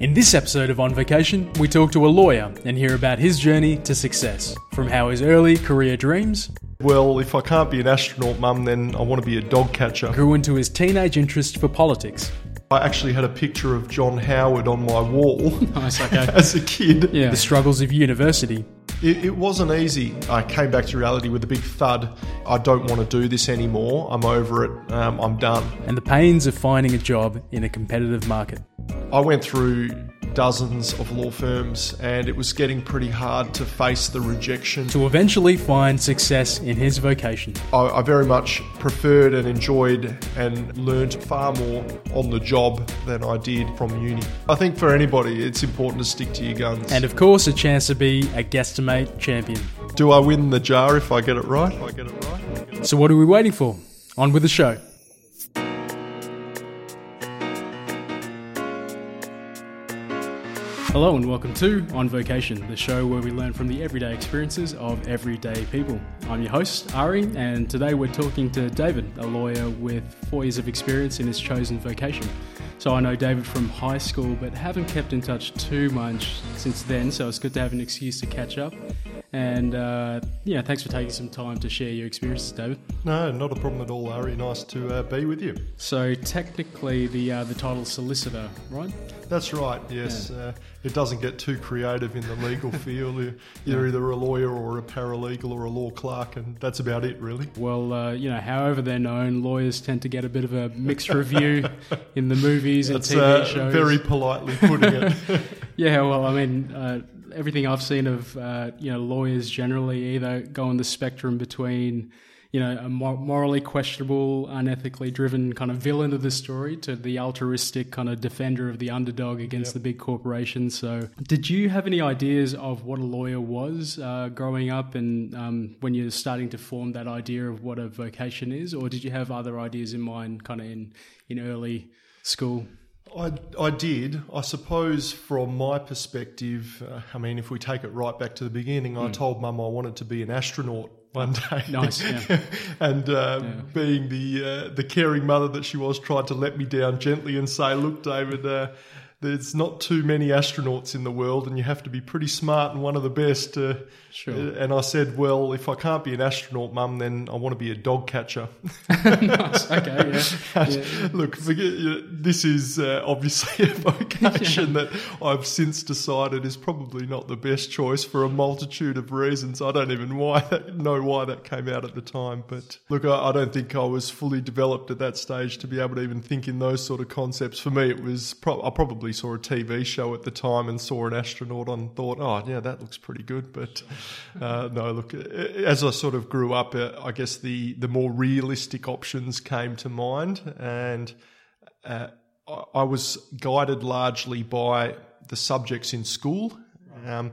In this episode of On Vocation, we talk to a lawyer and hear about his journey to success, from how his early career dreams Well, if I can't be an astronaut, mum, then I want to be a dog catcher. grew into his teenage interest for politics. I actually had a picture of John Howard on my wall Nice, okay. as a kid. Yeah. The struggles of university. It, it wasn't easy. I came back to reality with a big thud. I don't want to do this anymore. I'm over it. Um, I'm done. and the pains of finding a job in a competitive market. I went through dozens of law firms and it was getting pretty hard to face the rejection. To eventually find success in his vocation. I, I very much preferred and enjoyed and learnt far more on the job than I did from uni. I think for anybody, it's important to stick to your guns. And of course, a chance to be a guesstimate champion. do I win the jar if I get it right? If I get it right. So, what are we waiting for? On with the show. Hello and welcome to On Vocation, the show where we learn from the everyday experiences of everyday people. I'm your host, Ari, and today we're talking to David, a lawyer with four years of experience in his chosen vocation. So I know David from high school, but haven't kept in touch too much since then, so it's good to have an excuse to catch up. And uh, yeah, thanks for taking some time to share your experiences, David. No, not a problem at all, Ari. Nice to uh, be with you. So technically, the uh, the title solicitor, right? That's right, yes. Uh, it doesn't get too creative in the legal field. You're- You're either a lawyer or a paralegal or a law clerk, and that's about it, really. Well, uh, you know, however they're known, lawyers tend to get a bit of a mixed review in the movies and That's TV uh, shows. very politely putting it. Yeah, well, I mean, uh, everything I've seen of uh, you know lawyers generally either go on the spectrum between you know a mor- morally questionable, unethically driven kind of villain of the story to the altruistic kind of defender of the underdog against the big corporation. So, did you have any ideas of what a lawyer was uh, growing up, and um, when you're starting to form that idea of what a vocation is, or did you have other ideas in mind, kind of in in early school? I, I did. I suppose from my perspective, uh, I mean, if we take it right back to the beginning, I told mum I wanted to be an astronaut one day. Nice, yeah. and uh, being the uh, the caring mother that she was, tried to let me down gently and say, "Look, David." Uh, there's not too many astronauts in the world, and you have to be pretty smart and one of the best. Uh, Sure. And I said, "Well, if I can't be an astronaut, Mum, then I want to be a dog catcher." nice. Okay. Yeah. yeah. Look, forget this is uh, obviously a vocation that I've since decided is probably not the best choice for a multitude of reasons. I don't even why that, know why that came out at the time, but look, I, I don't think I was fully developed at that stage to be able to even think in those sort of concepts. For me, it was pro- I probably saw a TV show at the time and saw an astronaut and thought, oh yeah, that looks pretty good. But uh, no, look, as I sort of grew up, uh, I guess the the more realistic options came to mind and uh, I, I was guided largely by the subjects in school. Um,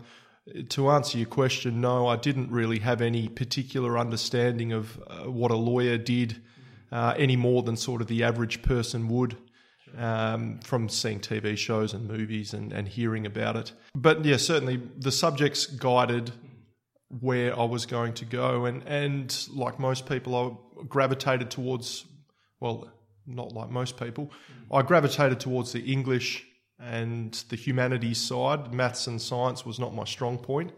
to answer your question, no, I didn't really have any particular understanding of uh, what a lawyer did uh, any more than sort of the average person would. Um, from seeing TV shows and movies and, and hearing about it. But yeah, certainly the subjects guided where I was going to go. And, and like most people, I gravitated towards, well, not like most people, I gravitated towards the English and the humanities side. Maths and science was not my strong point.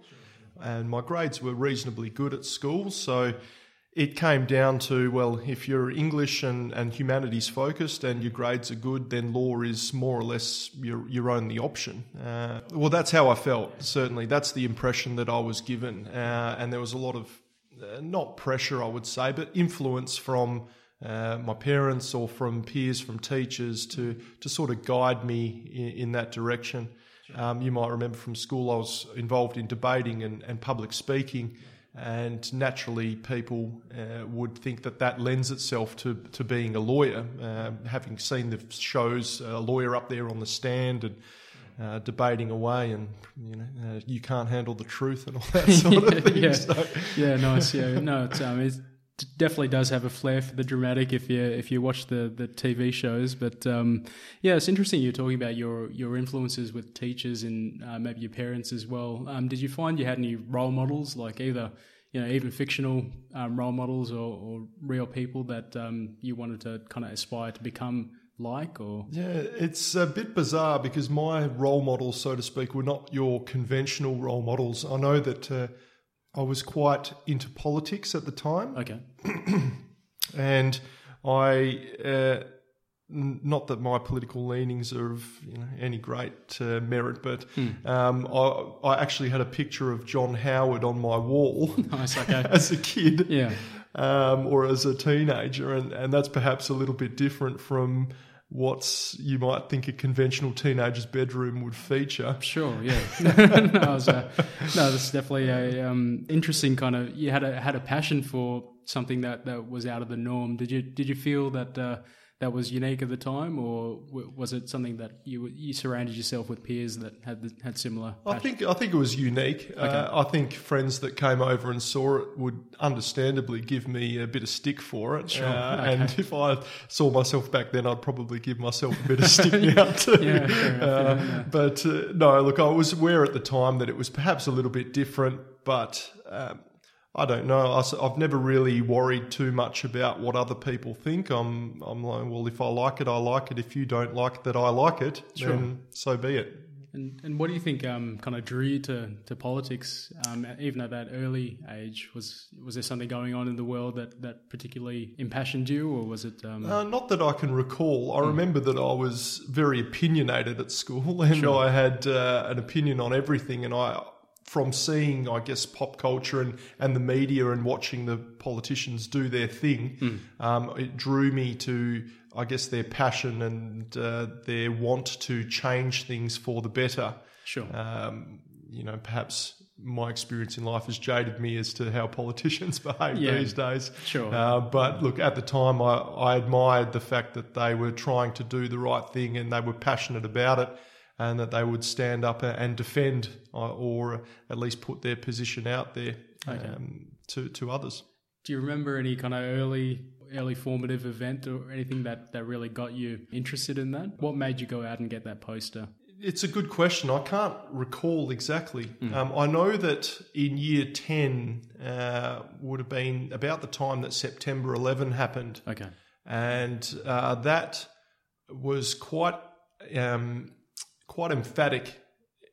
And my grades were reasonably good at school. So it came down to, well, if you're English and, and humanities focused and your grades are good, then law is more or less your, your only option. Uh, well, that's how I felt, certainly. That's the impression that I was given. Uh, and there was a lot of, uh, not pressure, I would say, but influence from uh, my parents or from peers, from teachers to, to sort of guide me in, in that direction. Um, you might remember from school I was involved in debating and, and public speaking and naturally people uh, would think that that lends itself to, to being a lawyer. Uh, having seen the shows, a lawyer up there on the stand and uh, debating away, and you know uh, you can't handle the truth and all that sort of thing. yeah. So, yeah, nice. Yeah, no, it's, um, it definitely does have a flair for the dramatic if you if you watch the, the TV shows. But um, yeah, it's interesting you're talking about your your influences with teachers and uh, maybe your parents as well. Um, did you find you had any role models, like either you know even fictional um, role models or, or real people that um, you wanted to kind of aspire to become like? Or Yeah, it's a bit bizarre because my role models, so to speak, were not your conventional role models. I know that uh, I was quite into politics at the time, okay, and I. Uh, n- not that my political leanings are of you know, any great uh, merit, but um, I, I actually had a picture of John Howard on my wall nice. Okay, as a kid yeah, um, or as a teenager, and, and that's perhaps a little bit different from what's you might think a conventional teenager's bedroom would feature. sure, yeah. no, was, uh, no, that's definitely a um, interesting kind of. You had a had a passion for something that, that was out of the norm. Did you did you feel that uh, that was unique at the time, or w- was it something that you you surrounded yourself with peers that had the, had similar? I think I think it was unique. Uh, I think friends that came over and saw it would understandably give me a bit of stick for it. Sure, Uh, okay. And if I saw myself back then, I'd probably give myself a bit of stick now too. Yeah, enough, Uh, yeah, yeah. But uh, no, look, I was aware at the time that it was perhaps a little bit different, but. Um, I don't know. I, have never really worried too much about what other people think. I'm, I'm like, well, if I like it, I like it. If you don't like that, I like it. Sure. Then so be it. And, and what do you think um, kind of drew you to, to politics, um, even at that early age? Was was there something going on in the world that, that particularly impassioned you, or was it? Um, Uh, not that I can recall. I remember that I was very opinionated at school, and I had uh, an opinion on everything. And I, from seeing, I guess, pop culture and, and the media and watching the politicians do their thing, um, it drew me to, I guess, their passion and uh, their want to change things for the better. sure. Um, you know, perhaps my experience in life has jaded me as to how politicians behave Yeah. these days. Sure. Uh, but look, at the time, I, I admired the fact that they were trying to do the right thing and they were passionate about it and that they would stand up and defend uh, or at least put their position out there um, to, to others. Do you remember any kind of early early formative event or anything that, that really got you interested in that? What made you go out and get that poster? It's a good question. I can't recall exactly. Um, I know that in year 10 uh, would have been about the time that September 11 happened. Okay. and uh, that was quite um, quite emphatic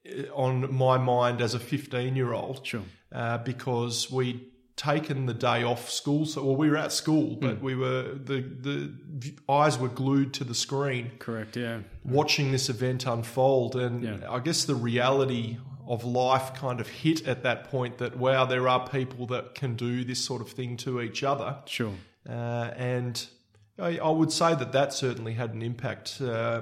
uh, on my mind as a 15 year old Sure. uh, because we'd taken the day off school so well we were at school but we were the the eyes were glued to the screen Correct. Yeah. watching this event unfold and Yeah. i guess the reality of life kind of hit at that point that wow there are people that can do this sort of thing to each other Sure. uh, and I, I would say that that certainly had an impact. Uh,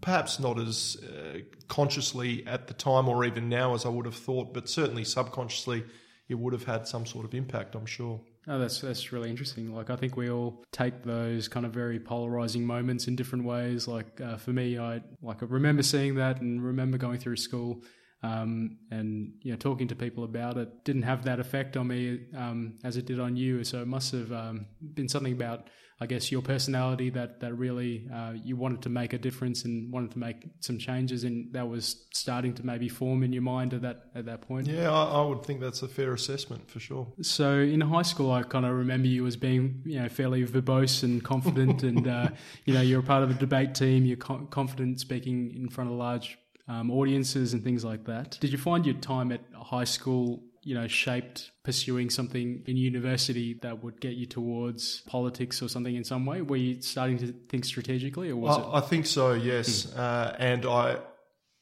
perhaps not as uh, consciously at the time or even now as I would have thought, but certainly subconsciously it would have had some sort of impact, I'm sure. Oh, that's that's really interesting. Like, I think we all take those kind of very polarizing moments in different ways. Like uh, for me, I like I remember seeing that and remember going through school um, and you know talking to people about it. Didn't have that effect on me um, as it did on you. So it must have um, been something about, I guess, your personality that that really uh, you wanted to make a difference and wanted to make some changes, and that was starting to maybe form in your mind at that at that point. Yeah, I, I would think that's a fair assessment for sure. So in high school, I kind of remember you as being, you know, fairly verbose and confident, and uh, you know, you're a part of a debate team. You're co- confident speaking in front of large um, audiences and things like that. Did you find your time at high school, you know, shaped pursuing something in university that would get you towards politics or something in some way? Were you starting to think strategically, or was it? I, I think so, yes. Uh, and I,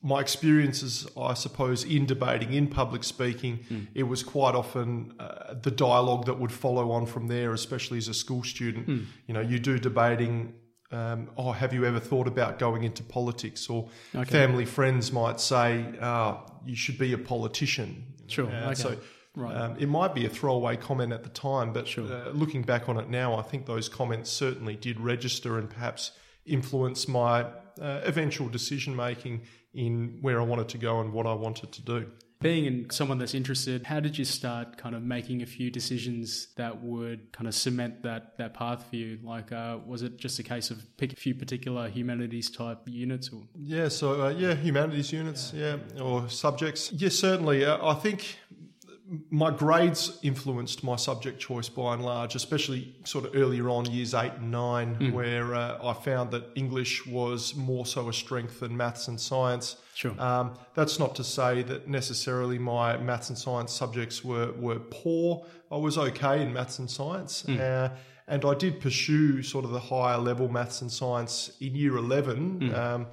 my experiences, I suppose, in debating, in public speaking, it was quite often uh, the dialogue that would follow on from there, especially as a school student. You know, you do debating. Um, oh, have you ever thought about going into politics? Or family friends might say, oh, you should be a politician. Sure, Uh, okay. So Right. um, it might be a throwaway comment at the time, but uh, looking back on it now, I think those comments certainly did register and perhaps influence my uh, eventual decision making in where I wanted to go and what I wanted to do. Being in someone that's interested, how did you start kind of making a few decisions that would kind of cement that, that path for you? Like, uh, was it just a case of pick a few particular humanities type units? Or? Yeah, so uh, yeah, humanities units, yeah. or subjects. Yeah, certainly. Uh, I think my grades influenced my subject choice by and large, especially sort of earlier on, years eight and nine, Hmm. where uh, I found that English was more so a strength than maths and science. Sure. Um, that's not to say that necessarily my maths and science subjects were, were poor. I was okay in maths and science. Uh, and I did pursue sort of the higher level maths and science in year 11. Um,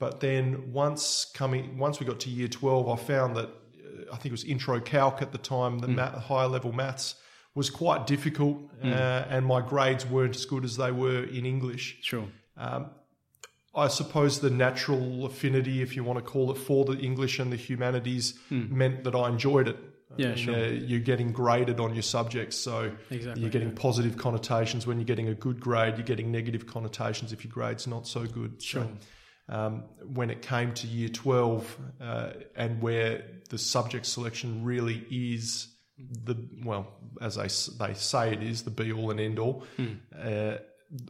but then once coming, once we got to year 12, I found that Uh, I think it was intro calc at the time, the mm. math, higher level maths was quite difficult. Mm. Uh, and my grades weren't as good as they were in English. Sure. Um, I suppose the natural affinity, if you want to call it, for the English and the humanities mm. meant that I enjoyed it. Yeah, I mean, sure. uh, you're getting graded on your subjects, so Exactly, you're getting positive connotations when you're getting a good grade. You're getting negative connotations if your grade's not so good. Sure. So, um, when it came to year 12 uh, and where the subject selection really is the well, as they they say it is the be all and end all. Hmm. Uh,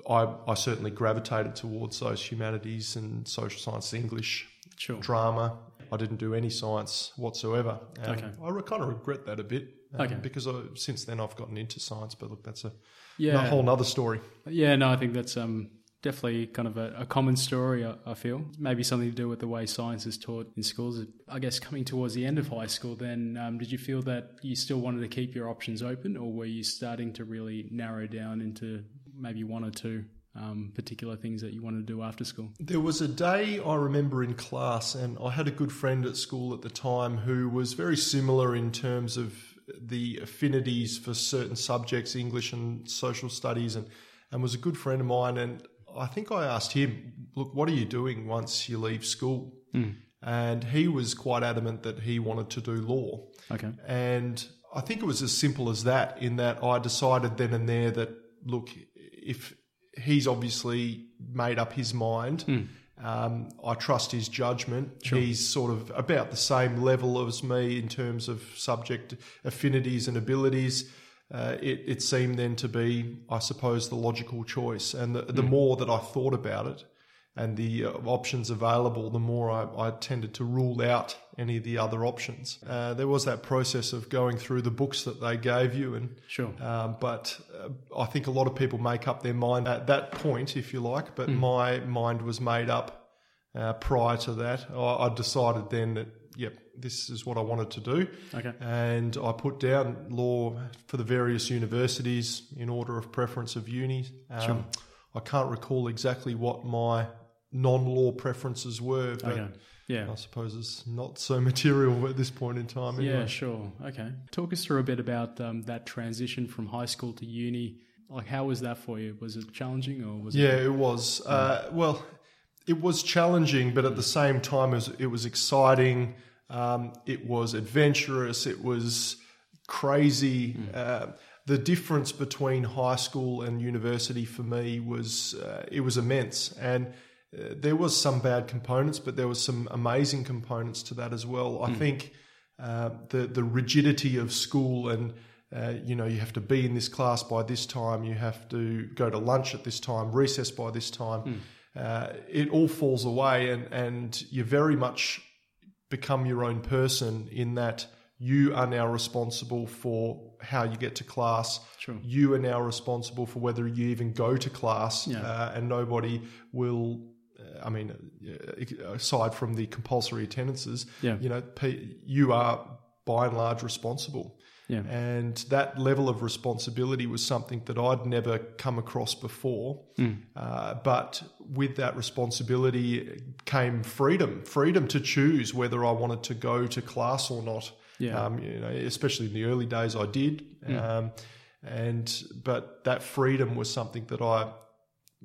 I, I certainly gravitated towards those humanities and social science, English, Sure. drama. I didn't do any science whatsoever. Okay. I kind of regret that a bit um, Okay. because I, since then I've gotten into science. But look, that's a, Yeah. a whole nother story. Yeah, no, I think that's um, definitely kind of a, a common story, I, I feel. Maybe something to do with the way science is taught in schools. I guess coming towards the end of high school, then, um, did you feel that you still wanted to keep your options open, or were you starting to really narrow down into maybe one or two um, particular things that you wanted to do after school? There was a day I remember in class, and I had a good friend at school at the time who was very similar in terms of the affinities for certain subjects, English and social studies, and, and was a good friend of mine. And I think I asked him, Look, what are you doing once you leave school? And he was quite adamant that he wanted to do law. Okay. And I think it was as simple as that, in that I decided then and there that, look, if he's obviously made up his mind, um, I trust his judgment. He's sort of about the same level as me in terms of subject affinities and abilities. Uh, it, it seemed then to be, I suppose, the logical choice. And the, the more that I thought about it, and the uh, options available, the more I, I tended to rule out any of the other options. Uh, there was that process of going through the books that they gave you, and Sure. um, but uh, I think a lot of people make up their mind at that point, if you like. But my mind was made up uh, prior to that. I, I decided then that, yep, this is what I wanted to do. Okay. And I put down law for the various universities in order of preference of uni. Um, Sure. I can't recall exactly what my non-law preferences were, but Okay. Yeah. I suppose it's not so material at this point in time. Anyway. Yeah, sure. Okay. Talk us through a bit about um, that transition from high school to uni. Like, how was that for you? Was it challenging or was Yeah, it? it was. Uh, well, it was challenging, but at the same time, it was, it was exciting. Um, it was adventurous. It was crazy. Uh, the difference between high school and university for me was uh, it was immense, and uh, there was some bad components, but there was some amazing components to that as well. I think uh, the the rigidity of school and uh, you know, you have to be in this class by this time. You have to go to lunch at this time, recess by this time. Uh, it all falls away, and and you're very much become your own person in that you are now responsible for how you get to class. Sure. You are now responsible for whether you even go to class, Yeah. uh, and nobody will. uh, I mean, uh, aside from the compulsory attendances, Yeah. you know, you are by and large responsible. Yeah. And that level of responsibility was something that I'd never come across before. Uh, but with that responsibility came freedom freedom to choose whether I wanted to go to class or not. Yeah. Um, you know, especially in the early days, I did. Um, and but that freedom was something that I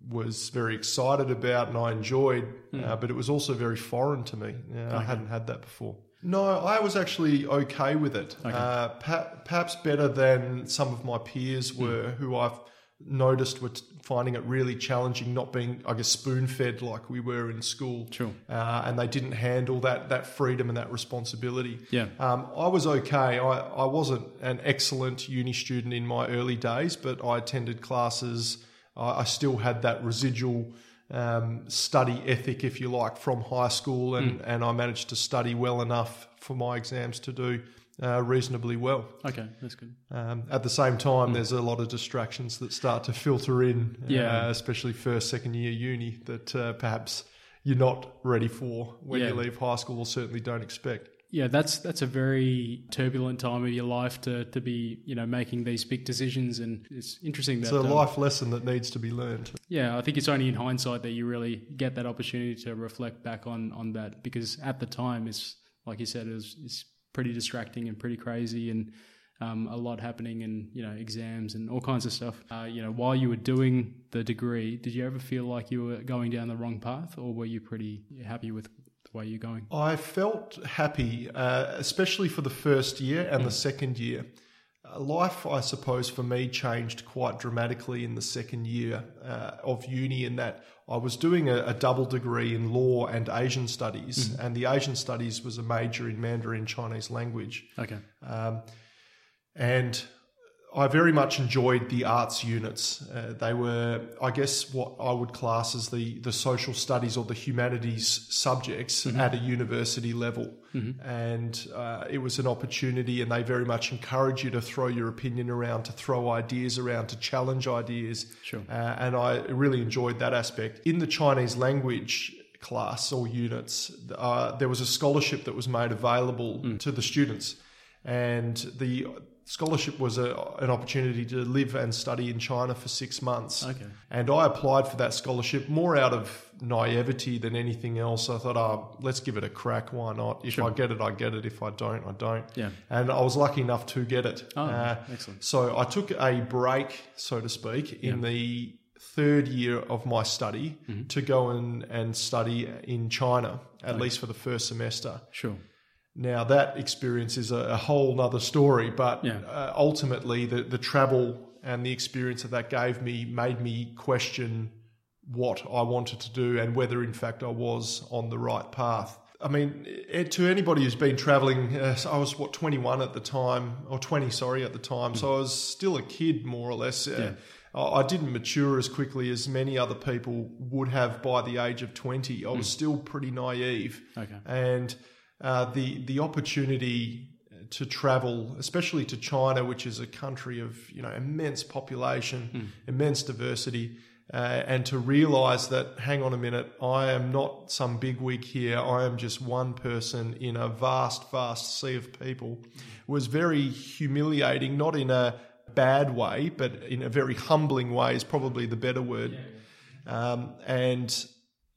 was very excited about and I enjoyed, uh, but it was also very foreign to me. Uh, I hadn't had that before. No, I was actually okay with it. Uh, per- perhaps better than some of my peers were, who I've noticed were t- finding it really challenging, not being, I guess, spoon fed like we were in school. Sure. Uh, and they didn't handle that that freedom and that responsibility. Yeah. Um, I was okay. I, I wasn't an excellent uni student in my early days, but I attended classes. I, I still had that residual um, study ethic, if you like, from high school, and, and I managed to study well enough for my exams to do uh, reasonably well. Okay, that's good. Um, at the same time, there's a lot of distractions that start to filter in, Yeah. uh, especially first, second year uni, that uh, perhaps you're not ready for when Yeah. you leave high school, or certainly don't expect. Yeah, that's that's a very turbulent time of your life to, to be you know making these big decisions, and it's interesting that It's a um, life lesson that needs to be learned. Yeah, I think it's only in hindsight that you really get that opportunity to reflect back on on that because at the time it's like you said it was it's pretty distracting and pretty crazy and um, a lot happening and you know exams and all kinds of stuff. Uh, you know, while you were doing the degree, did you ever feel like you were going down the wrong path, or were you pretty happy with way you're going? I felt happy, uh, especially for the first year and the second year. Uh, life, I suppose, for me changed quite dramatically in the second year uh, of uni, in that I was doing a, a double degree in law and Asian studies, and the Asian studies was a major in Mandarin Chinese language. Okay. Um, and I very much enjoyed the arts units. Uh, they were, I guess, what I would class as the, the social studies or the humanities subjects at a university level. And uh, it was an opportunity, and they very much encourage you to throw your opinion around, to throw ideas around, to challenge ideas. Sure. Uh, and I really enjoyed that aspect. In the Chinese language class or units, uh, there was a scholarship that was made available to the students. And the scholarship was a, an opportunity to live and study in China for six months. Okay. And I applied for that scholarship more out of naivety than anything else. I thought, oh, let's give it a crack. Why not? If Sure. I get it, I get it. If I don't, I don't. Yeah. And I was lucky enough to get it. Oh, Uh, excellent. so I took a break, so to speak, in the third year of my study Mm-hmm. to go and, and study in China, at least for the first semester. Sure. Now that experience is a, a whole other story, but Yeah. uh, ultimately the, the travel and the experience that that gave me made me question what I wanted to do and whether in fact I was on the right path. I mean, eh, to anybody who's been traveling, uh, I was what 21 at the time, or 20, sorry, at the time. So I was still a kid, more or less. Uh, I I didn't mature as quickly as many other people would have by the age of 20. I was still pretty naive Okay. and uh, the the opportunity to travel, especially to China, which is a country of you know immense population, immense diversity, uh, and to realise that hang on a minute, I am not some big wig here. I am just one person in a vast, vast sea of people, was very humiliating. Not in a bad way, but in a very humbling way is probably the better word. Um, and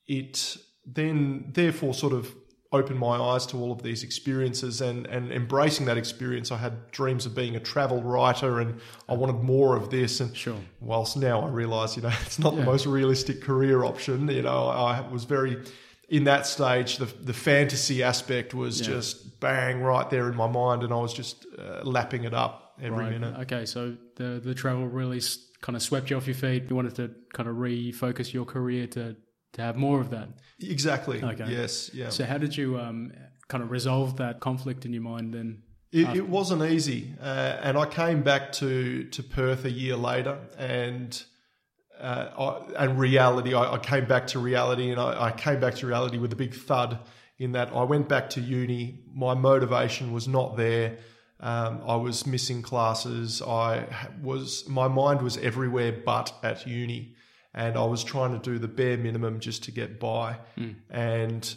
it then therefore sort of opened my eyes to all of these experiences and, and embracing that experience. I had dreams of being a travel writer and I wanted more of this. And Sure. whilst now I realise, you know, it's not the most realistic career option, you know, I was very, in that stage, the, the fantasy aspect was Yeah. just bang right there in my mind and I was just uh, lapping it up every Right. minute. Okay, so the the travel really kind of swept you off your feet. You wanted to kind of refocus your career to to have more of that. Exactly. Okay. Yes. Yeah. So how did you um, kind of resolve that conflict in your mind then? It, it wasn't easy, uh, and I came back to, to Perth a year later, and uh, I, and reality. I, I came back to reality, and I, I came back to reality with a big thud. In that, I went back to uni. My motivation was not there. Um, I was missing classes. I was my mind was everywhere but at uni, and I was trying to do the bare minimum just to get by. Hmm. And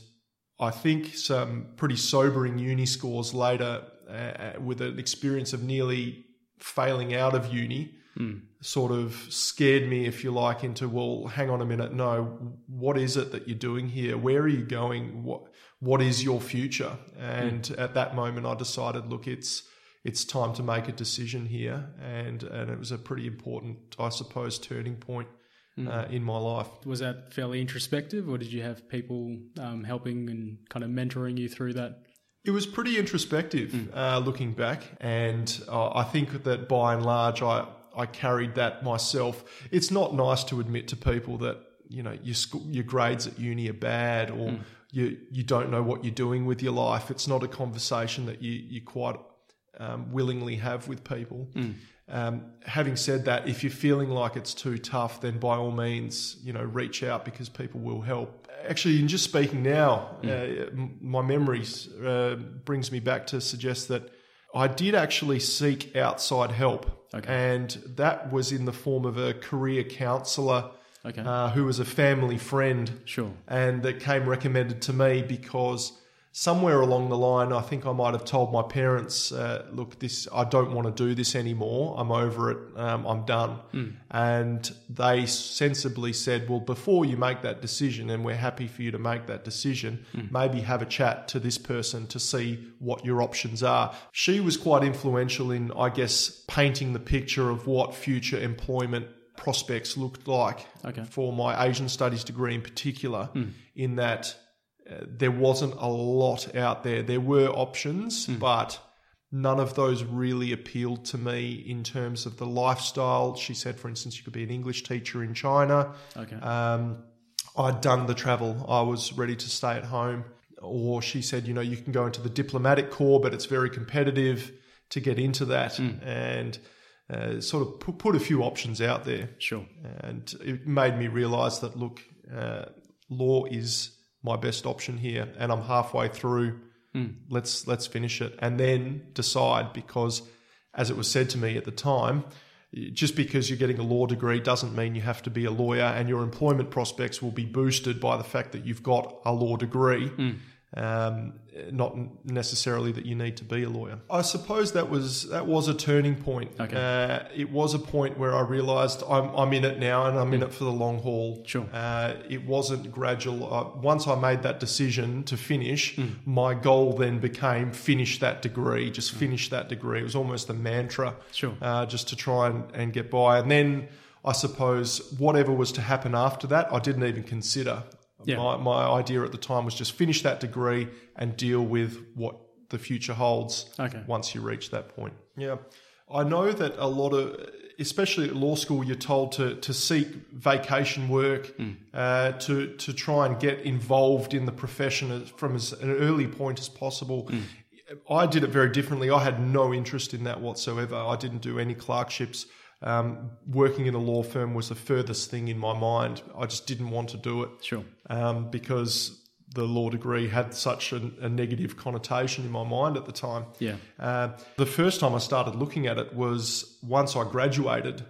I think some pretty sobering uni scores later, uh, uh with an experience of nearly failing out of uni, hmm. sort of scared me, if you like, into well, hang on a minute, no, what is it that you're doing here? Where are you going? What what is your future? Hmm. And at that moment, I decided, look, it's it's time to make a decision here, and and it was a pretty important, I suppose, turning point uh, in my life. Was that fairly introspective, or did you have people um, helping and kind of mentoring you through that? It was pretty introspective uh, looking back, and uh, I think that by and large, I I carried that myself. It's not nice to admit to people that you know your school, your grades at uni are bad, or you you don't know what you're doing with your life. It's not a conversation that you you quite um, willingly have with people. Um, having said that, if you're feeling like it's too tough, then by all means, you know, reach out because people will help. Actually, in just speaking now, uh, m- my memories uh, brings me back to suggest that I did actually seek outside help, Okay. and that was in the form of a career counsellor Okay. uh, who was a family friend sure. and that came recommended to me because somewhere along the line, I think I might have told my parents, uh, "Look, this I don't want to do this anymore. I'm over it. Um, I'm done." And they sensibly said, "Well, before you make that decision, and we're happy for you to make that decision, maybe have a chat to this person to see what your options are." She was quite influential in, I guess, painting the picture of what future employment prospects looked like Okay. for my Asian studies degree in particular, in that uh, there wasn't a lot out there. There were options, but none of those really appealed to me in terms of the lifestyle. She said, for instance, you could be an English teacher in China. Okay. Um, I'd done the travel. I was ready to stay at home. Or she said, you know, you can go into the diplomatic corps, but it's very competitive to get into that. And uh, sort of put, put a few options out there. sure. And it made me realize that, look, uh, law is my best option here. And I'm halfway through. Hmm. Let's, let's finish it. And then decide because, as it was said to me at the time, just because you're getting a law degree doesn't mean you have to be a lawyer, and your employment prospects will be boosted by the fact that you've got a law degree. Hmm. Um, not necessarily that you need to be a lawyer. I suppose that was that was a turning point. Okay. Uh, it was a point where I realised I'm, I'm in it now, and I'm in it for the long haul. Sure. Uh, it wasn't gradual. Uh, once I made that decision to finish, my goal then became finish that degree. Just finish that degree. It was almost a mantra Sure. uh, just to try and, and get by. And then I suppose whatever was to happen after that, I didn't even consider. Yeah. My, my idea at the time was just finish that degree and deal with what the future holds Okay. once you reach that point. Yeah. I know that a lot of, especially at law school, you're told to, to seek vacation work, uh, to, to try and get involved in the profession from as an early point as possible. I did it very differently. I had no interest in that whatsoever. I didn't do any clerkships. Um, working in a law firm was the furthest thing in my mind. I just didn't want to do it Sure. Um, because the law degree had such a, a negative connotation in my mind at the time. Yeah. Uh, the first time I started looking at it was once I graduated,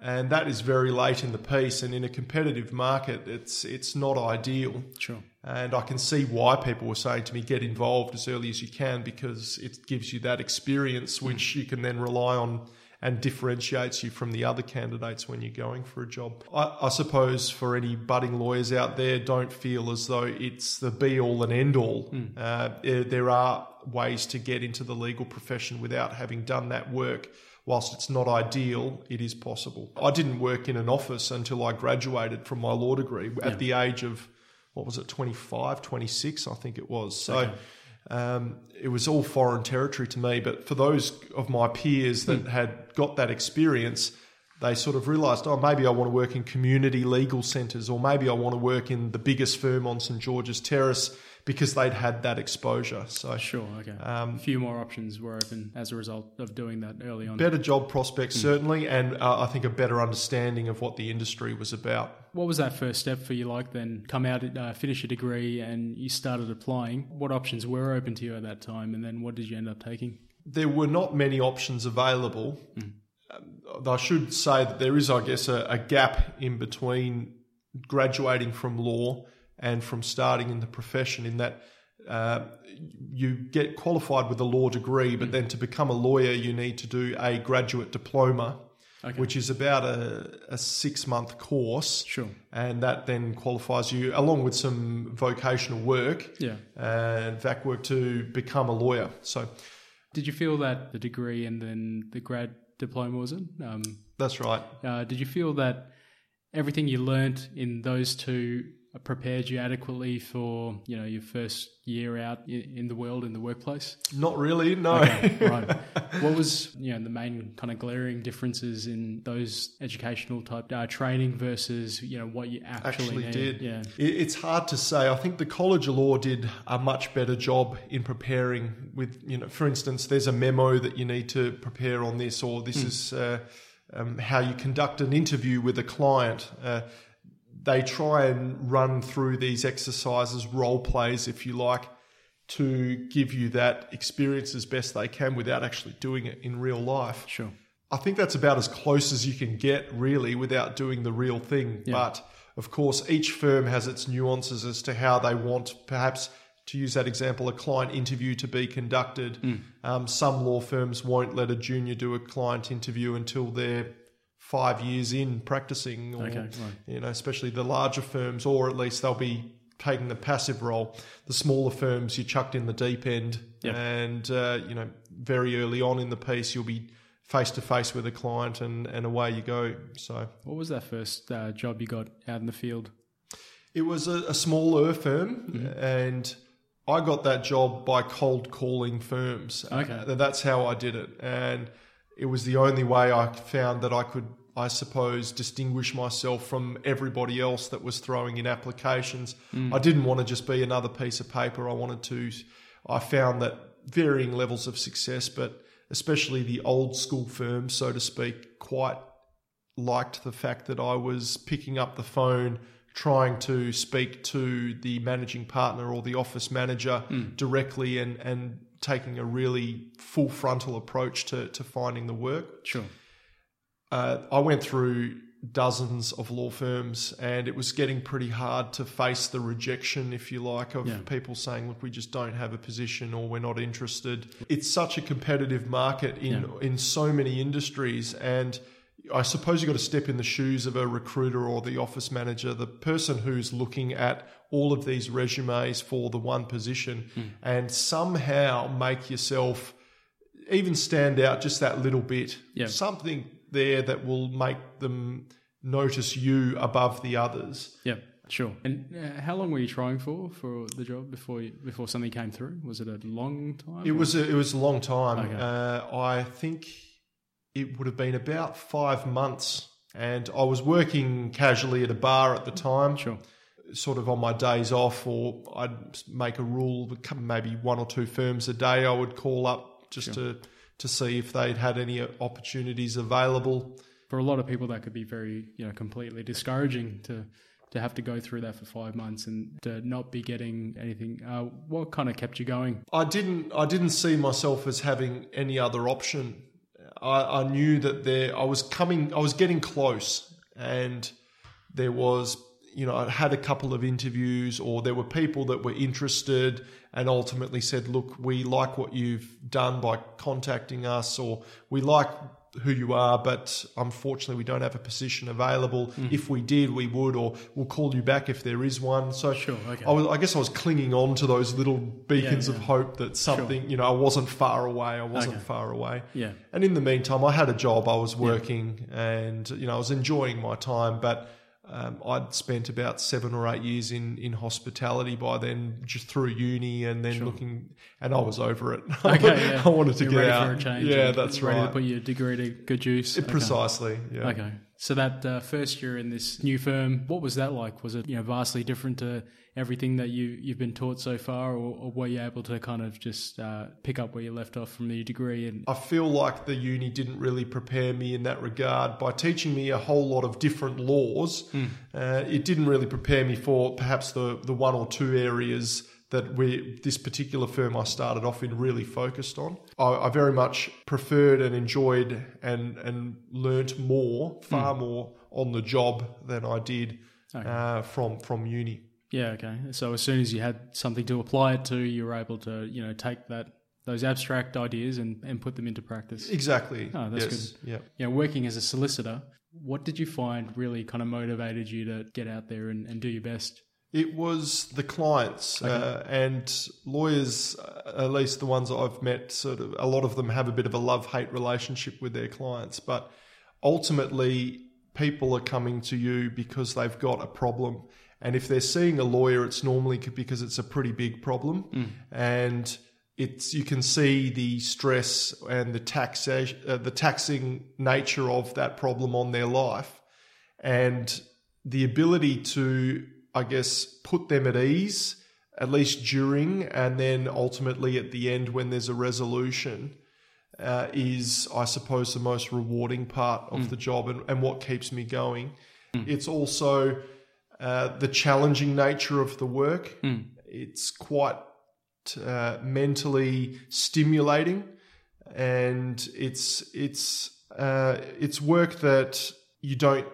and that is very late in the piece. And in a competitive market, it's it's not ideal. Sure. And I can see why people were saying to me, get involved as early as you can because it gives you that experience which you can then rely on and differentiates you from the other candidates when you're going for a job. I, I suppose for any budding lawyers out there, don't feel as though it's the be all and end all. Uh, there- there are ways to get into the legal profession without having done that work. Whilst it's not ideal, it is possible. I didn't work in an office until I graduated from my law degree at the age of what was it 25 26 i think it was so um, it was all foreign territory to me but for those of my peers that had got that experience they sort of realised, oh, maybe I want to work in community legal centres, or maybe I want to work in the biggest firm on St George's Terrace because they'd had that exposure. So Sure. Okay. Um, a few more options were open as a result of doing that early on. better job prospects certainly, and uh, I think a better understanding of what the industry was about. What was that first step for you like then? Come out, uh, finish a degree, and you started applying. What options were open to you at that time, and then what did you end up taking? there were not many options available. Um, I should say that there is, I guess, a, a gap in between graduating from law and from starting in the profession, in that uh, you get qualified with a law degree, but then to become a lawyer, you need to do a graduate diploma. Okay. Which is about a, a six month course. Sure. And that then qualifies you, along with some vocational work Yeah. and VAC work, to become a lawyer. So Did you feel that the degree and then the grad diploma was it? Um, that's right. uh, did you feel that everything you learnt in those two prepared you adequately for you know your first year out in, the world in the workplace? Not really, no. Okay, right. What was you know the main kind of glaring differences in those educational type uh, training versus you know what you actually, Actually did. Yeah. It's hard to say. I think the College of Law did a much better job in preparing with, you know, for instance, there's a memo that you need to prepare on this, or this is uh, um, how you conduct an interview with a client. Uh, they try and run through these exercises, role plays, if you like, to give you that experience as best they can without actually doing it in real life. Sure. I think that's about as close as you can get, really, without doing the real thing. Yeah. But of course, each firm has its nuances as to how they want, perhaps, to use that example, a client interview to be conducted. Hmm. Um, some law firms won't let a junior do a client interview until they're five years in practicing, or, Okay, right. you know, especially the larger firms, or at least they'll be taking the passive role. The smaller firms, you're chucked in the deep end, Yep. and uh, you know, very early on in the piece, you'll be face to face with a client, and and away you go. So What was that first uh, job you got out in the field? it was a, a smaller firm, Mm-hmm. and I got that job by cold calling firms. Okay. Uh, that's how I did it, and it was the only way I found that I could. I suppose distinguish myself from everybody else that was throwing in applications. Mm. I didn't want to just be another piece of paper. I wanted to. I found that varying levels of success, but especially the old school firms, so to speak, quite liked the fact that I was picking up the phone, trying to speak to the managing partner or the office manager directly and, and taking a really full frontal approach to, to finding the work. Sure. Uh, I went through dozens of law firms and it was getting pretty hard to face the rejection, if you like, of Yeah. people saying, look, we just don't have a position or we're not interested. It's such a competitive market in, in so many industries. And I suppose you've got to step in the shoes of a recruiter or the office manager, the person who's looking at all of these resumes for the one position and somehow make yourself even stand out just that little bit. Yeah. Something there that will make them notice you above the others. Yeah. Sure. And uh, how long were you trying for for the job before you, before something came through? Was it a long time? It or- was a, it was a long time. Okay. Uh, I think it would have been about five months, and I was working casually at a bar at the time. Sure. Sort of on my days off, or I'd make a rule, maybe one or two firms a day. I would call up just to to see if they'd had any opportunities available. For a lot of people, that could be very you know completely discouraging to to have to go through that for five months and to not be getting anything. Uh, what kind of kept you going? I didn't I didn't see myself as having any other option. I, I knew that there I was coming I was getting close and there was you know I had a couple of interviews or there were people that were interested and ultimately said look we like what you've done by contacting us or we like who you are but unfortunately we don't have a position available hmm. if we did we would or we'll call you back if there is one so Sure, okay. I was I guess I was clinging on to those little beacons Yeah, of hope that something, you know, I wasn't far away. I wasn't Okay. far away. Yeah. And in the meantime, I had a job. I was working, and you know, I was enjoying my time. But um, I'd spent about seven or eight years in in hospitality by then, just through uni, and then looking, and I was over it. Okay, yeah. I wanted to You're get out. for a change. Yeah, that's ready right. to put your degree to good use. Okay. Precisely. Yeah. Okay. So that uh, first year in this new firm, what was that like? Was it you know vastly different to everything that you you've been taught so far, or, or were you able to kind of just uh, pick up where you left off from the degree? And I feel like the uni didn't really prepare me in that regard by teaching me a whole lot of different laws. Uh, it didn't really prepare me for perhaps the, the one or two areas that we this particular firm I started off in really focused on. I, I very much preferred and enjoyed and and learnt more, far more on the job than I did uh, from from uni. yeah, okay. So as soon as you had something to apply it to, you were able to you know take that those abstract ideas and, and put them into practice. Exactly. Oh, that's yes. Yeah. You know, working as a solicitor, what did you find really kind of motivated you to get out there and, and do your best? It was the clients uh, and lawyers, uh, at least the ones I've met. Sort of, a lot of them have a bit of a love-hate relationship with their clients, but ultimately, people are coming to you because they've got a problem, and if they're seeing a lawyer, it's normally because it's a pretty big problem, and it's you can see the stress and the tax uh, the taxing nature of that problem on their life, and the ability to I guess, put them at ease, at least during and then ultimately at the end when there's a resolution, uh, is, I suppose, the most rewarding part of the job and, and what keeps me going. It's also uh, the challenging nature of the work. It's quite uh, mentally stimulating, and it's it's uh, it's work that you don't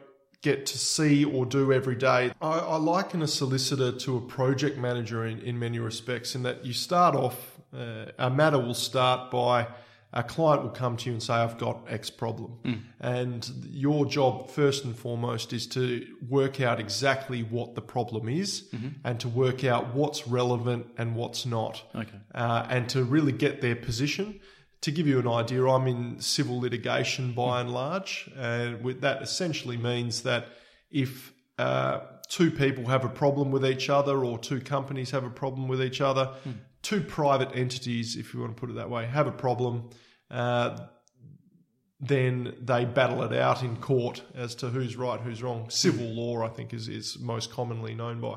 get to see or do every day. I, I liken a solicitor to a project manager in, in many respects, in that you start off, uh, a matter will start by a client will come to you and say, I've got X problem. Mm. And your job, first and foremost, is to work out exactly what the problem is Mm-hmm. and to work out what's relevant and what's not. Okay. Uh, and to really get their position. To give you an idea, I'm in civil litigation by and large, and with that essentially means that if uh, two people have a problem with each other, or two companies have a problem with each other, two private entities, if you want to put it that way, have a problem, uh, then they battle it out in court as to who's right, who's wrong. Civil law, I think, is, is most commonly known by.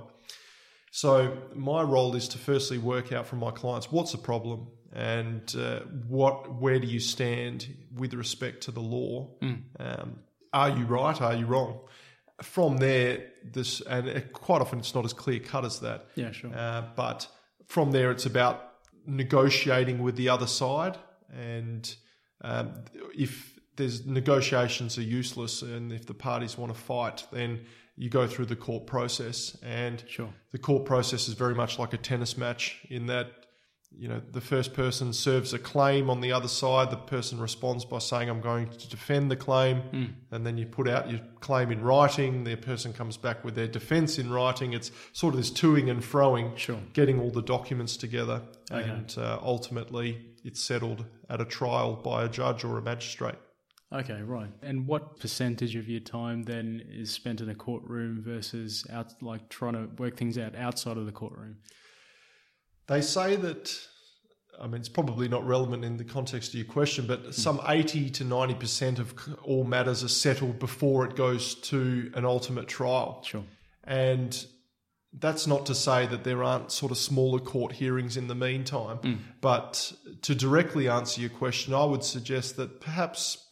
So my role is to firstly work out from my clients what's the problem and uh, what where do you stand with respect to the law. Um, are you right? Are you wrong? From there, this and it, quite often it's not as clear cut as that. Yeah, sure. Uh, but from there, it's about negotiating with the other side, and um, if there's negotiations are useless, and if the parties want to fight, then you go through the court process, and Sure. the court process is very much like a tennis match in that you know the first person serves a claim on the other side the person responds by saying i'm going to defend the claim Hmm. and then you put out your claim in writing the person comes back with their defense in writing it's sort of this toing and froing Sure. getting all the documents together Okay. and uh, ultimately it's settled at a trial by a judge or a magistrate Okay, right. And what percentage of your time then is spent in a courtroom versus out, like trying to work things out outside of the courtroom? They say that, I mean, it's probably not relevant in the context of your question, but some 80 to 90% of all matters are settled before it goes to an ultimate trial. Sure. And that's not to say that there aren't sort of smaller court hearings in the meantime. But to directly answer your question, I would suggest that perhaps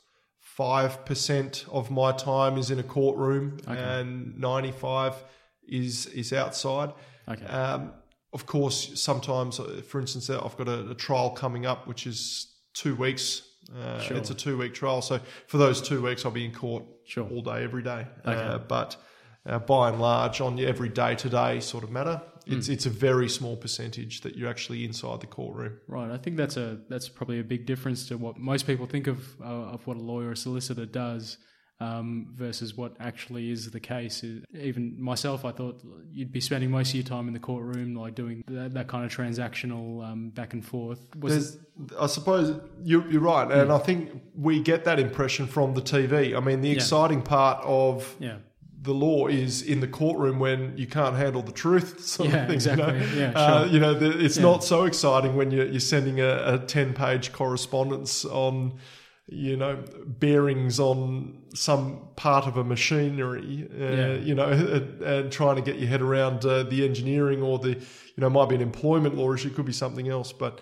5% of my time is in a courtroom and 95 is is outside. Okay. Um, of course, sometimes, uh, for instance, uh, I've got a, a trial coming up, which is two weeks. Uh, Sure. It's a two week trial. So for those two weeks, I'll be in court Sure. all day, every day. Okay. Uh, but uh, by and large, on your every day to day sort of matter, it's it's a very small percentage that you're actually inside the courtroom. Right. I think that's a that's probably a big difference to what most people think of uh, of what a lawyer or solicitor does um, versus what actually is the case. Even myself, I thought you'd be spending most of your time in the courtroom, like doing that, that kind of transactional um, back and forth. It, I suppose you're, you're right, and I think we get that impression from the TV. I mean, the exciting part of yeah. the law is in the courtroom when you can't handle the truth. Sort Yeah, of thing, exactly. You know, Yeah, uh, you know the, it's Yeah. not so exciting when you're, you're sending a, a ten-page correspondence on, you know, bearings on some part of a machinery. Uh, Yeah. You know, and, and trying to get your head around uh, the engineering or the, you know, might be an employment law issue, could be something else, but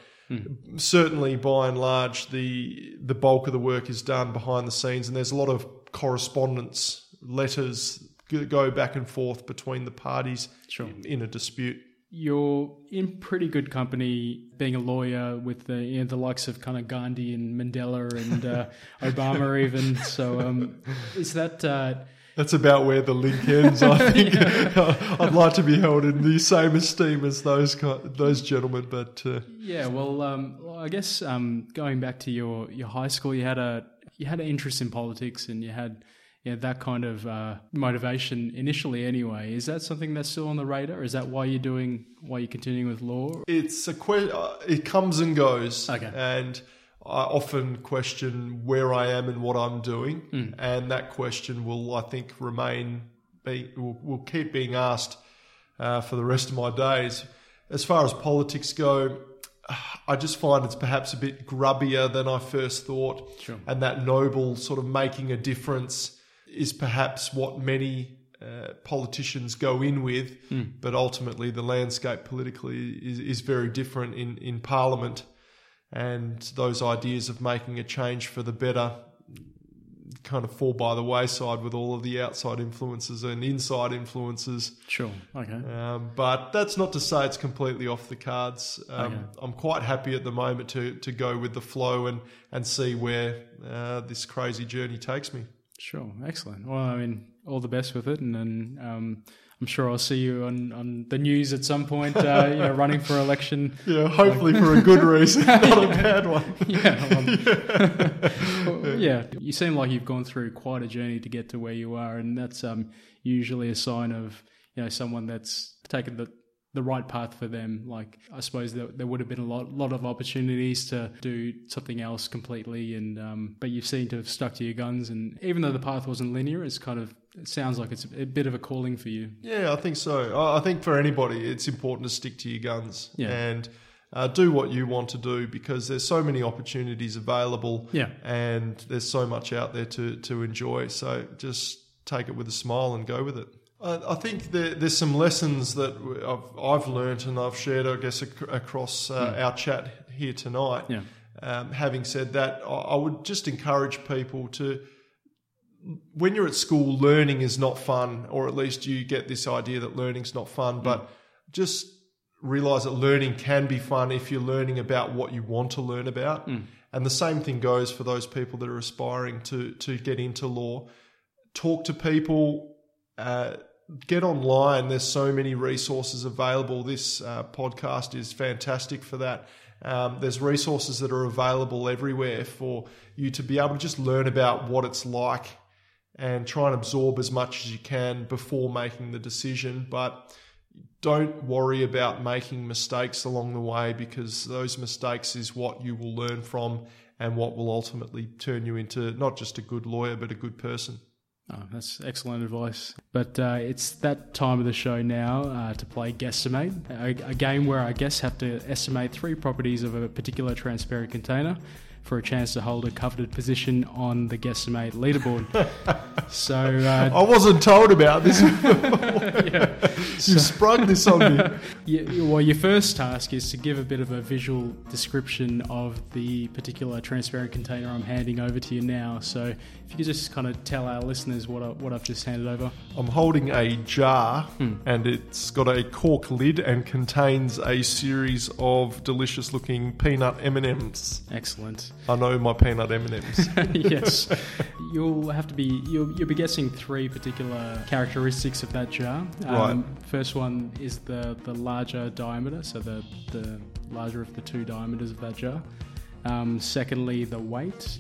certainly by and large the the bulk of the work is done behind the scenes and there's a lot of correspondence letters go back and forth between the parties Sure. in a dispute You're in pretty good company being a lawyer with the you know, the likes of kind of Gandhi and Mandela and uh, Obama even. So um, is that uh, that's about where the link ends i think i'd like to be held in the same esteem as those those gentlemen but uh, Yeah, well, um, well, I guess um, going back to your, your high school, you had a you had an interest in politics, and you had yeah that kind of uh, motivation initially. Anyway, is that something that's still on the radar? Is that why you're doing why you're continuing with law? it's a que- uh, it comes and goes Okay. and I often question where I am and what I'm doing, Hmm. and that question will, I think, remain be, will, will keep being asked uh, for the rest of my days. As far as politics go, I just find it's perhaps a bit grubbier than I first thought, Sure. and that noble sort of making a difference is perhaps what many. Uh, politicians go in with, but ultimately the landscape politically is, is very different in, in Parliament and those ideas of making a change for the better kind of fall by the wayside with all of the outside influences and inside influences. Sure. Okay. Um, but that's not to say it's completely off the cards. Um, Okay. I'm quite happy at the moment to to go with the flow and and see where uh, this crazy journey takes me. Sure. Excellent. Well, I mean, all the best with it, and then um, I'm sure I'll see you on, on the news at some point. Uh, you know, running for election. Yeah, hopefully for a good reason, not a bad one. Yeah. um, well, yeah. You seem like you've gone through quite a journey to get to where you are, and that's um, usually a sign of you know someone that's taken the the right path for them. Like I suppose there, there would have been a lot lot of opportunities to do something else completely, and um, but you seem to have stuck to your guns. And even though the path wasn't linear, it's kind of it sounds like it's a bit of a calling for you. Yeah, I think so. I I think for anybody, it's important to stick to your guns Yeah. and uh, do what you want to do because there's so many opportunities available. Yeah. and there's so much out there to to enjoy. So just take it with a smile and go with it. I I think there, there's some lessons that I've, I've learnt and I've shared, I guess, ac- across uh, our chat here tonight. Yeah. Um, having said that, I, I would just encourage people to, when you're at school, learning is not fun, or at least you get this idea that learning's not fun, but just realize that learning can be fun if you're learning about what you want to learn about. And the same thing goes for those people that are aspiring to, to get into law. Talk to people, uh, get online. There's so many resources available. This uh, podcast is fantastic for that. Um, there's resources that are available everywhere for you to be able to just learn about what it's like and try and absorb as much as you can before making the decision. But don't worry about making mistakes along the way because those mistakes is what you will learn from and what will ultimately turn you into not just a good lawyer but a good person. Oh, that's excellent advice. But uh, it's that time of the show now uh, to play Guesstimate, a, a game where our guests have to estimate three properties of a particular transparent container for a chance to hold a coveted position on the Guesstimate leaderboard. so, uh, I wasn't told about this. yeah. you sprung this on me. Yeah, well, your first task is to give a bit of a visual description of the particular transparent container I'm handing over to you now. So, if you could just kind of tell our listeners what, I, what I've just handed over. I'm holding a jar and it's got a cork lid and contains a series of delicious looking peanut M&Ms. Excellent. I know my peanut M&Ms. yes, you'll have to be you'll, you'll be guessing three particular characteristics of that jar. Um, First one is the the larger diameter, so the the larger of the two diameters of that jar. Um, secondly, the weight,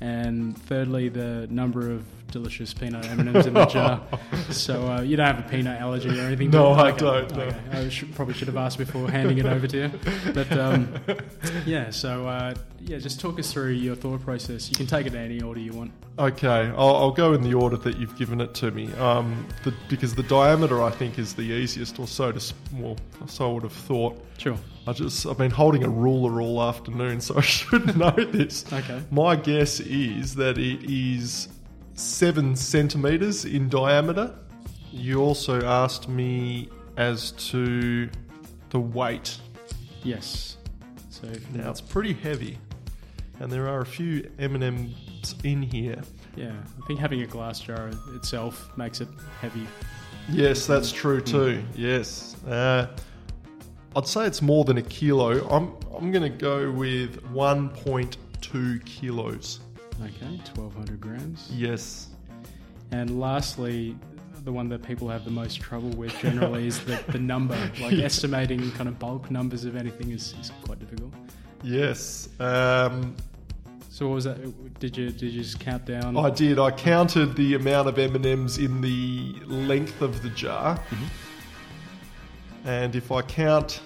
and thirdly, the number of delicious peanut M&Ms in the jar. So uh, you don't have a peanut allergy or anything? No? I don't, no. Okay. I should, probably should have asked before handing it over to you. But um, yeah, so uh, yeah, just talk us through your thought process. You can take it in any order you want. Okay, I'll, I'll go in the order that you've given it to me. Um, the, because the diameter, I think, is the easiest, or so to well, so I would have thought. Sure. I just, I've been holding a ruler all afternoon, so I should know this. Okay. My guess is that it is seven centimeters in diameter. You also asked me as to the weight. Yes. So Now it's pretty heavy, and there are a few M and M's in here. yeah, I think having a glass jar itself makes it heavy. Yes, that's true too. Yes, uh, I'd say it's more than a kilo. I'm I'm going to go with 1.2 kilos. Okay, twelve hundred grams. Yes. And lastly, the one that people have the most trouble with generally is the, the number. Like estimating kind of bulk numbers of anything is, is quite difficult. Yes. Um, So what was that? Did you did you just count down? I did. I counted the amount of M and M's in the length of the jar, and if I count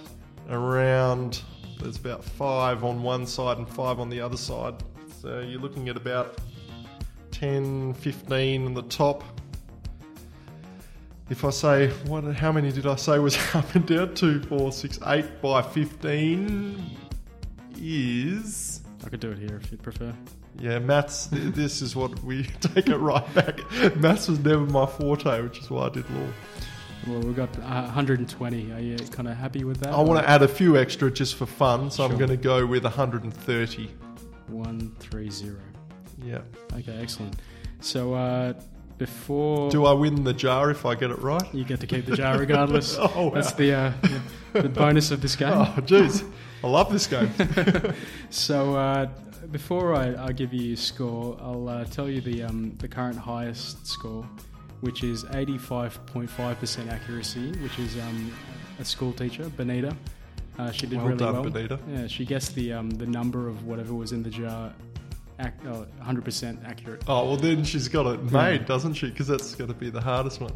around, there's about five on one side and five on the other side. So you're looking at about 10, 15 on the top. If I say what, how many did I say was up and down? Two, four, six, eight by fifteen is I could do it here if you prefer. yeah, maths. this is what we take it right back. Maths was never my forte, which is why I did law. Well, we've got uh, 120. Are you kind of happy with that? I want to add a few extra just for fun, so I'm going to go with 130. One three zero. Yeah. Okay, excellent. So uh, before Do I win the jar if I get it right? you get to keep the jar regardless, Oh, wow. that's the, uh, the the bonus of this game. Oh, jeez. I love this game. So uh, before I, I give you your score, I'll uh, tell you the um, the current highest score, which is 85.5% accuracy, which is um, a school teacher, Benita. Uh, she did Well really done, well. Benita. Yeah, she guessed the um, the number of whatever was in the jar, ac- oh, 100% accurate. Oh, well, then she's got it made, doesn't she? Because that's going to be the hardest one.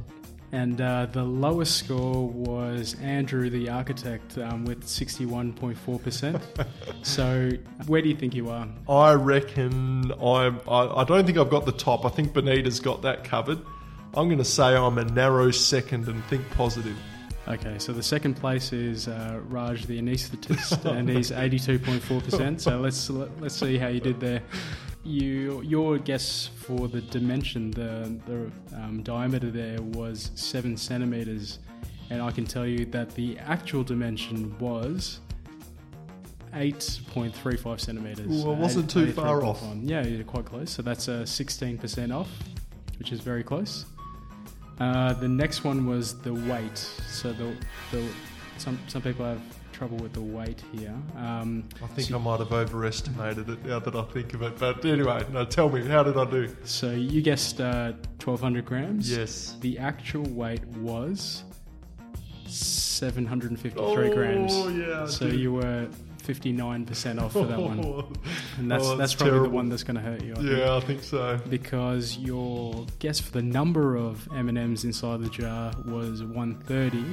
And uh, the lowest score was Andrew, the architect, um, with 61.4%. so where do you think you are? I reckon I'm. I, I don't think I've got the top. I think Benita's got that covered. I'm going to say I'm a narrow second and think positive. Okay, so the second place is uh, Raj, the anaesthetist, and he's eighty-two point four percent. So let's let's see how you did there. You your guess for the dimension, the the um, diameter there was seven centimeters, and I can tell you that the actual dimension was. 8.35 centimeters. Ooh, I Uh, wasn't too far off. Yeah, you're quite close. So that's uh, 16% off, which is very close. Uh, the next one was the weight. So the, the some some people have trouble with the weight here. Um, I think so, I might have overestimated it now that I think of it. But anyway, no, tell me, how did I do? so you guessed uh, 1200 grams. Yes. The actual weight was 753 Oh, grams. Oh yeah, I So did. you were 59% off for that one. And that's Oh, that's that's probably terrible. the one that's going to hurt you. I think. Yeah, I think so. because your guess for the number of M&Ms inside the jar was 130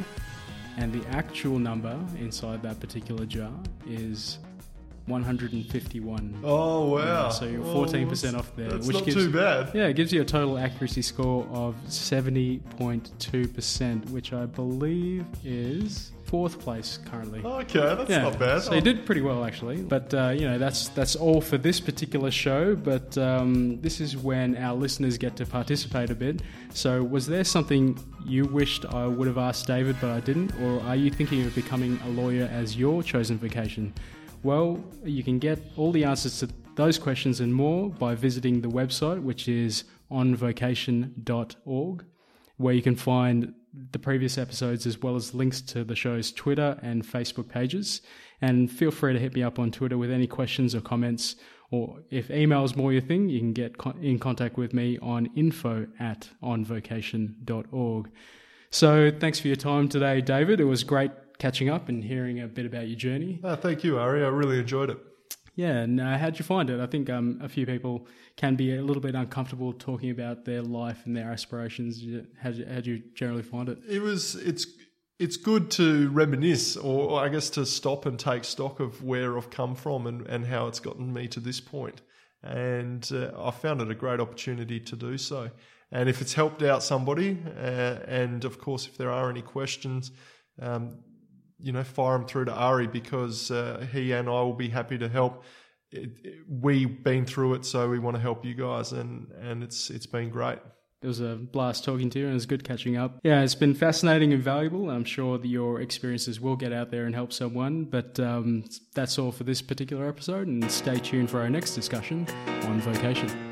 and the actual number inside that particular jar is 151. Oh wow! so you're Oh, 14% off there, That's which not gives too bad. yeah, it gives you a total accuracy score of 70.2%, which I believe is fourth place currently. Okay, that's not bad. So you did pretty well actually. But uh, you know that's that's all for this particular show. But um, this is when our listeners get to participate a bit. So was there something you wished I would have asked David but I didn't, or are you thinking of becoming a lawyer as your chosen vocation? Well, you can get all the answers to those questions and more by visiting the website, which is onvocation.org where you can find the previous episodes as well as links to the show's Twitter and Facebook pages. And feel free to hit me up on Twitter with any questions or comments. Or if email is more your thing, you can get in contact with me on info at onvocation.org. So thanks for your time today, David. It was great catching up and hearing a bit about your journey. Oh, thank you, Ari. I really enjoyed it. Yeah, and uh, how'd you find it? I think um, a few people can be a little bit uncomfortable talking about their life and their aspirations. How do how'd you generally find it? It was. It's. It's good to reminisce, or, or I guess to stop and take stock of where I've come from and, and how it's gotten me to this point. And uh, I found it a great opportunity to do so. And if it's helped out somebody, uh, and of course, if there are any questions, um, you know, fire them through to Ari because uh, he and I will be happy to help. It, it- we've been through it, so we want to help you guys, and and it's it's been great. It was a blast talking to you, and it was good catching up. Yeah, it's been fascinating and valuable. I'm sure that your experiences will get out there and help someone. But um, that's all for this particular episode, and stay tuned for our next discussion on vocation.